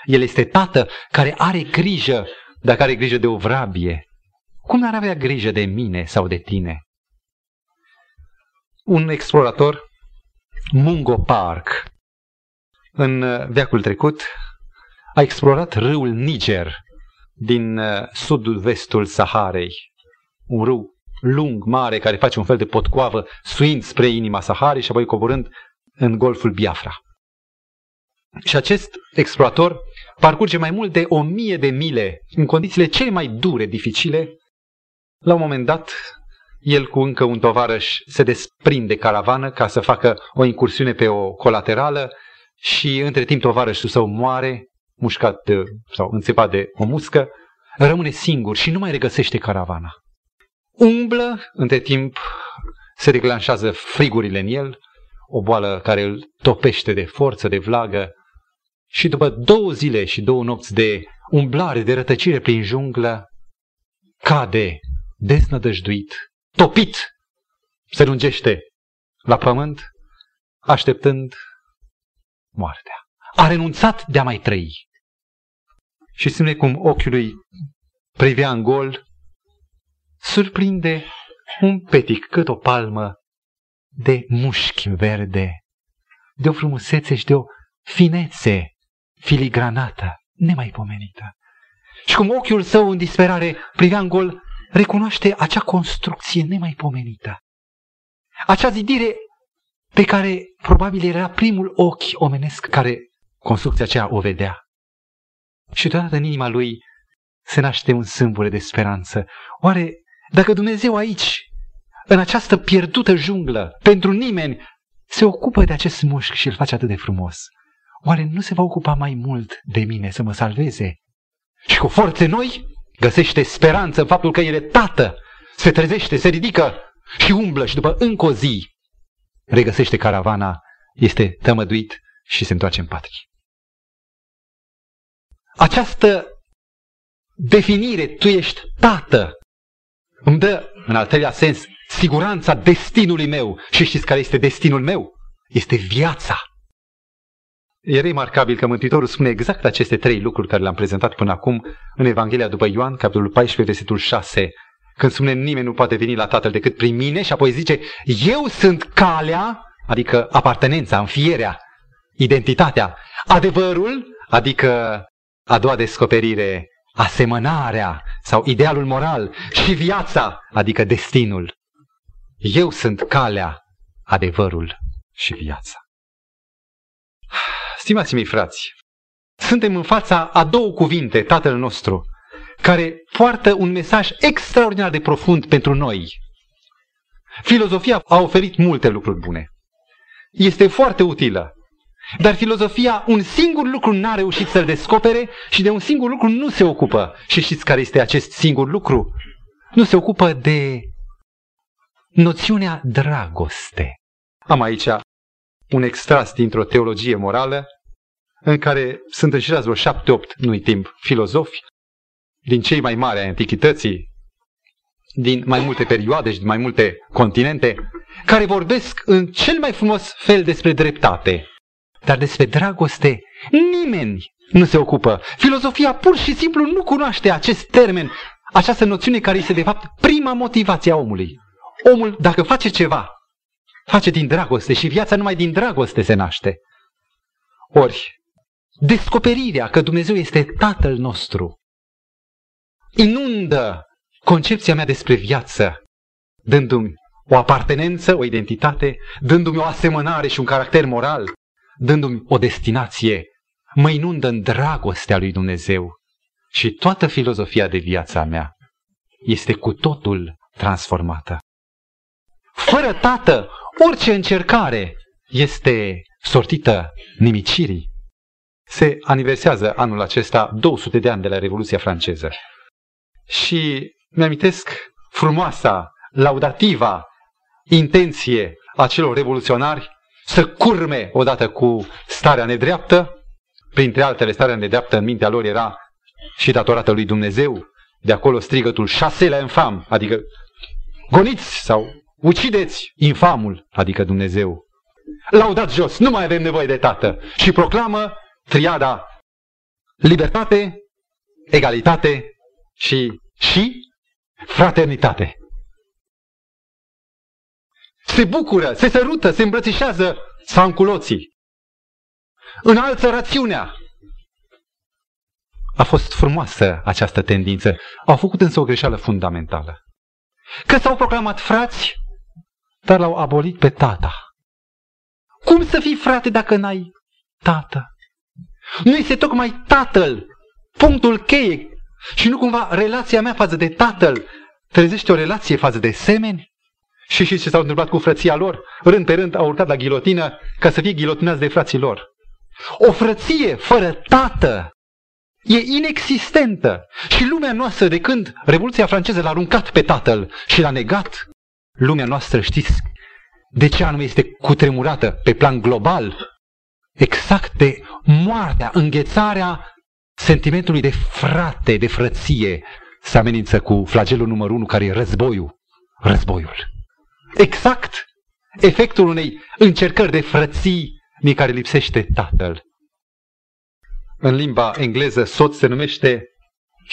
El este tată care are grijă, dacă are grijă de o vrabie, cum n-ar avea grijă de mine sau de tine? Un explorator, Mungo Park, în veacul trecut, a explorat râul Niger din uh, sudul vestul Saharei. Un râu lung, mare, care face un fel de potcoavă, suind spre inima Saharei și apoi coborând în golful Biafra. Și acest explorator parcurge mai mult de o mie de mile în condițiile cele mai dure, dificile. La un moment dat, el cu încă un tovarăș se desprinde caravană ca să facă o incursiune pe o colaterală și între timp tovarășul său moare mușcat de, sau înțepat de o muscă, rămâne singur și nu mai regăsește caravana. Umblă, între timp se declanșează frigurile în el, o boală care îl topește de forță, de vlagă, și după două zile și două nopți de umblare, de rătăcire prin junglă, cade deznădăjduit, topit, se lungește la pământ, așteptând moartea a renunțat de a mai trăi. Și simte cum ochiul lui privea în gol, surprinde un petic cât o palmă de mușchi verde, de o frumusețe și de o finețe filigranată, nemaipomenită. Și cum ochiul său în disperare privea în gol, recunoaște acea construcție nemaipomenită. Acea zidire pe care probabil era primul ochi omenesc care construcția aceea o vedea. Și deodată în inima lui se naște un sâmbure de speranță. Oare dacă Dumnezeu aici, în această pierdută junglă, pentru nimeni, se ocupă de acest mușc și îl face atât de frumos, oare nu se va ocupa mai mult de mine să mă salveze? Și cu forțe noi găsește speranță în faptul că el e tată, se trezește, se ridică și umblă și după încă o zi regăsește caravana, este tămăduit și se întoarce în patrie. Această definire, tu ești tată, îmi dă, în al treilea sens, siguranța destinului meu. Și știți care este destinul meu? Este viața. E remarcabil că Mântuitorul spune exact aceste trei lucruri care le-am prezentat până acum în Evanghelia după Ioan, capitolul 14, versetul 6, când spune nimeni nu poate veni la Tatăl decât prin mine și apoi zice eu sunt calea, adică apartenența, înfierea, identitatea, adevărul, adică a doua descoperire, asemănarea sau idealul moral și viața, adică destinul. Eu sunt calea, adevărul și viața. Stimați mei frați, suntem în fața a două cuvinte, Tatăl nostru, care poartă un mesaj extraordinar de profund pentru noi. Filozofia a oferit multe lucruri bune. Este foarte utilă. Dar filozofia un singur lucru n-a reușit să-l descopere și de un singur lucru nu se ocupă. Și știți care este acest singur lucru? Nu se ocupă de noțiunea dragoste. Am aici un extras dintr-o teologie morală în care sunt înșirați vreo șapte-opt, nu-i timp, filozofi, din cei mai mari ai antichității, din mai multe perioade și din mai multe continente, care vorbesc în cel mai frumos fel despre dreptate. Dar despre dragoste nimeni nu se ocupă. Filozofia pur și simplu nu cunoaște acest termen, această noțiune care este de fapt prima motivație a omului. Omul, dacă face ceva, face din dragoste și viața numai din dragoste se naște. Ori, descoperirea că Dumnezeu este Tatăl nostru inundă concepția mea despre viață, dându-mi o apartenență, o identitate, dându-mi o asemănare și un caracter moral, dându-mi o destinație, mă inundă în dragostea lui Dumnezeu. Și toată filozofia de viața mea este cu totul transformată. Fără tată, orice încercare este sortită nimicirii. Se aniversează anul acesta 200 de ani de la Revoluția franceză. Și mi-amintesc frumoasa, laudativa intenție a celor revoluționari să curme odată cu starea nedreaptă, printre altele starea nedreaptă în mintea lor era și datorată lui Dumnezeu, de acolo strigătul șaselea infam, adică goniți sau ucideți infamul, adică Dumnezeu. Laudați jos, nu mai avem nevoie de tată și proclamă triada libertate, egalitate și, și fraternitate. Se bucură, se sărută, se îmbrățișează sanculoții. Înalță rațiunea. A fost frumoasă această tendință. Au făcut însă o greșeală fundamentală. Că s-au proclamat frați, dar l-au abolit pe tata. Cum să fii frate dacă n-ai tată? Nu este tocmai tatăl punctul cheie și nu cumva relația mea față de tatăl trezește o relație față de semeni? Și știți ce s-a întâmplat cu frăția lor? Rând pe rând au urcat la ghilotină ca să fie ghilotinați de frații lor. O frăție fără tată e inexistentă. Și lumea noastră, de când Revoluția franceză l-a aruncat pe tatăl și l-a negat, lumea noastră, știți de ce anume este cutremurată pe plan global? Exact de moartea, înghețarea sentimentului de frate, de frăție, se amenință cu flagelul numărul unu, care e războiul. Războiul. Exact efectul unei încercări de frății din care lipsește tatăl. În limba engleză, soț se numește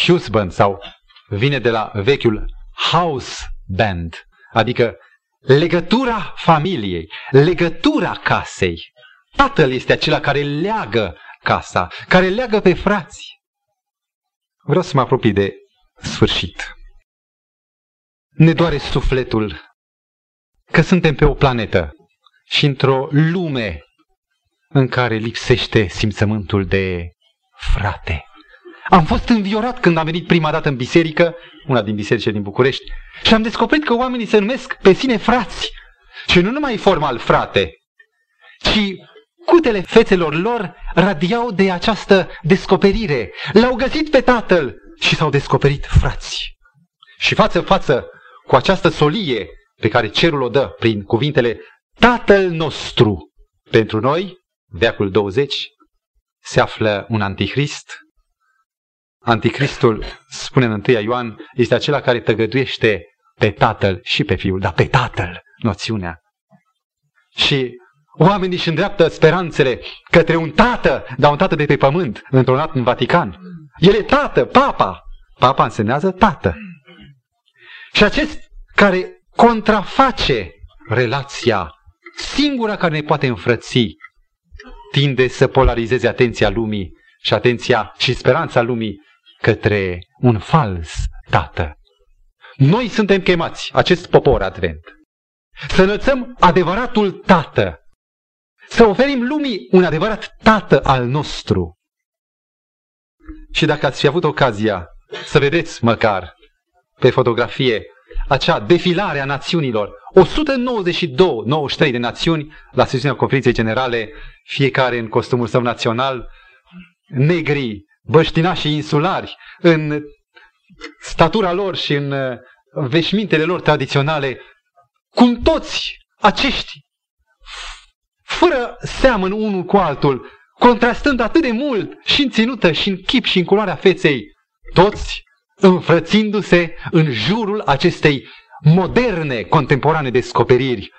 husband sau vine de la vechiul house band, adică legătura familiei, legătura casei. Tatăl este acela care leagă casa, care leagă pe frați. Vreau să mă apropii de sfârșit. Ne doare sufletul că suntem pe o planetă și într-o lume în care lipsește simțământul de frate. Am fost înviorat când am venit prima dată în biserică, una din bisericile din București, și am descoperit că oamenii se numesc pe sine frați. Și nu numai formal frate, ci cutele fețelor lor radiau de această descoperire. L-au găsit pe tatăl și s-au descoperit frați. Și față față cu această solie pe care cerul o dă prin cuvintele Tatăl nostru pentru noi, veacul 20, se află un antichrist. Anticristul, spune în 1 Ioan, este acela care tăgăduiește pe Tatăl și pe Fiul, dar pe Tatăl, noțiunea. Și oamenii își îndreaptă speranțele către un tată, dar un tată de pe pământ, într-un în Vatican. El e tată, papa. Papa însemnează tată. Și acest care contraface relația singura care ne poate înfrăți, tinde să polarizeze atenția lumii și atenția și speranța lumii către un fals tată. Noi suntem chemați, acest popor advent, să înălțăm adevăratul tată, să oferim lumii un adevărat tată al nostru. Și dacă ați fi avut ocazia să vedeți măcar pe fotografie acea defilare a națiunilor, 192, 93 de națiuni la sesiunea conferinței generale, fiecare în costumul său național, negri, băștinași insulari, în statura lor și în uh, veșmintele lor tradiționale, cum toți acești, fără seamăn unul cu altul, contrastând atât de mult și în ținută, și în chip, și în culoarea feței, toți înfrățindu-se în jurul acestei moderne, contemporane descoperiri,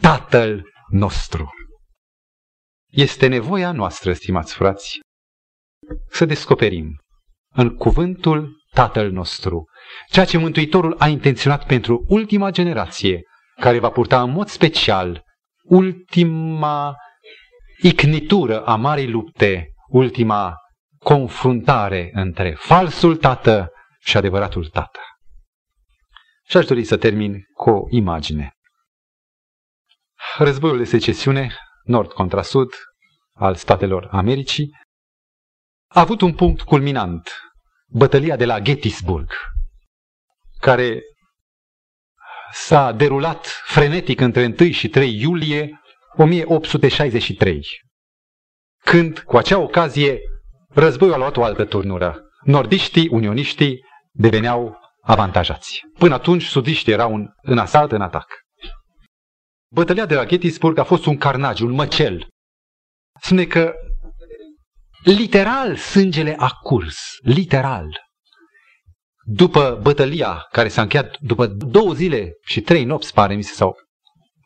Tatăl nostru. Este nevoia noastră, stimați frați, să descoperim în cuvântul Tatăl nostru ceea ce Mântuitorul a intenționat pentru ultima generație, care va purta în mod special ultima icnitură a marii lupte, ultima confruntare între falsul tată și adevăratul tată. Și aș dori să termin cu o imagine. Războiul de secesiune, nord contra sud, al statelor Americii, a avut un punct culminant, bătălia de la Gettysburg, care s-a derulat frenetic între 1 și 3 iulie 1863, când, cu acea ocazie, războiul a luat o altă turnură. Nordiștii, unioniștii deveneau avantajați. Până atunci, sudiștii erau în, în asalt, în atac. Bătălia de la Gettysburg a fost un carnaj, un măcel. Spune că literal sângele a curs, literal. După bătălia care s-a încheiat după două zile și trei nopți, pare mi se, sau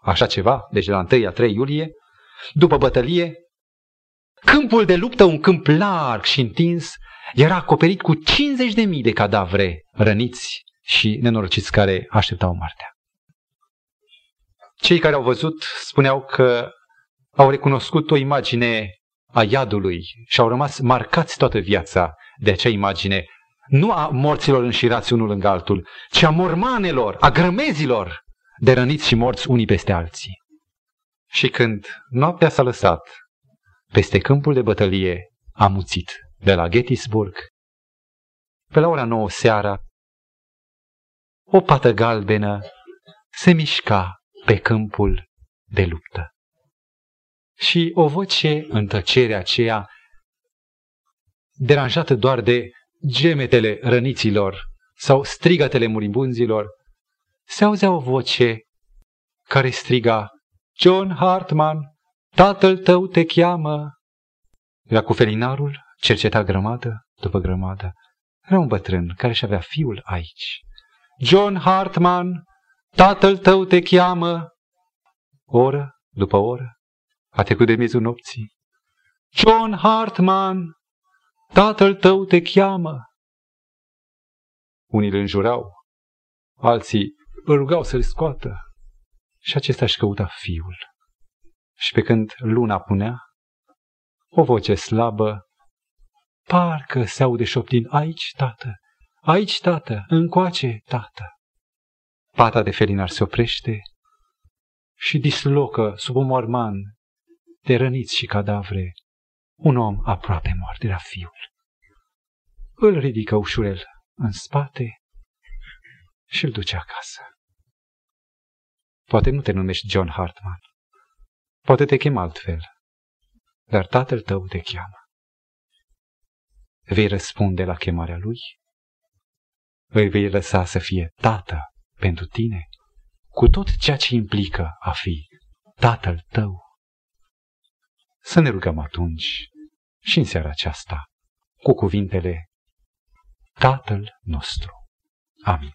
așa ceva, deci de la 1 a 3 iulie, după bătălie, câmpul de luptă, un câmp larg și întins, era acoperit cu 50.000 de cadavre răniți și nenorociți care așteptau moartea. Cei care au văzut spuneau că au recunoscut o imagine a iadului și au rămas marcați toată viața de acea imagine, nu a morților înșirați unul lângă altul, ci a mormanelor, a grămezilor de răniți și morți unii peste alții. Și când noaptea s-a lăsat, peste câmpul de bătălie a muțit de la Gettysburg, pe la ora nouă seara, o pată galbenă se mișca pe câmpul de luptă. Și o voce în tăcerea aceea, deranjată doar de gemetele răniților sau strigătele muribunzilor, se auzea o voce care striga, John Hartman, tatăl tău te cheamă. Era cu felinarul, cerceta grămadă după grămadă. Era un bătrân care și avea fiul aici. John Hartman, tatăl tău te cheamă. Oră după oră, a trecut de miezul nopții. John Hartman, tatăl tău te cheamă. Unii îl înjurau, alții îl rugau să-l scoată. Și acesta își căuta fiul. Și pe când luna punea, o voce slabă, parcă se aude șoptind, aici, tată, aici, tată, încoace, tată. Pata de felinar se oprește și dislocă sub un morman de răniți și cadavre un om aproape mort, era fiul. Îl ridică ușurel în spate și îl duce acasă. Poate nu te numești John Hartman. Poate te chem altfel. Dar tatăl tău te cheamă. Vei răspunde la chemarea lui? Îi vei lăsa să fie tată pentru tine, cu tot ceea ce implică a fi tatăl tău. Să ne rugăm atunci și în seara aceasta cu cuvintele Tatăl nostru. Amin.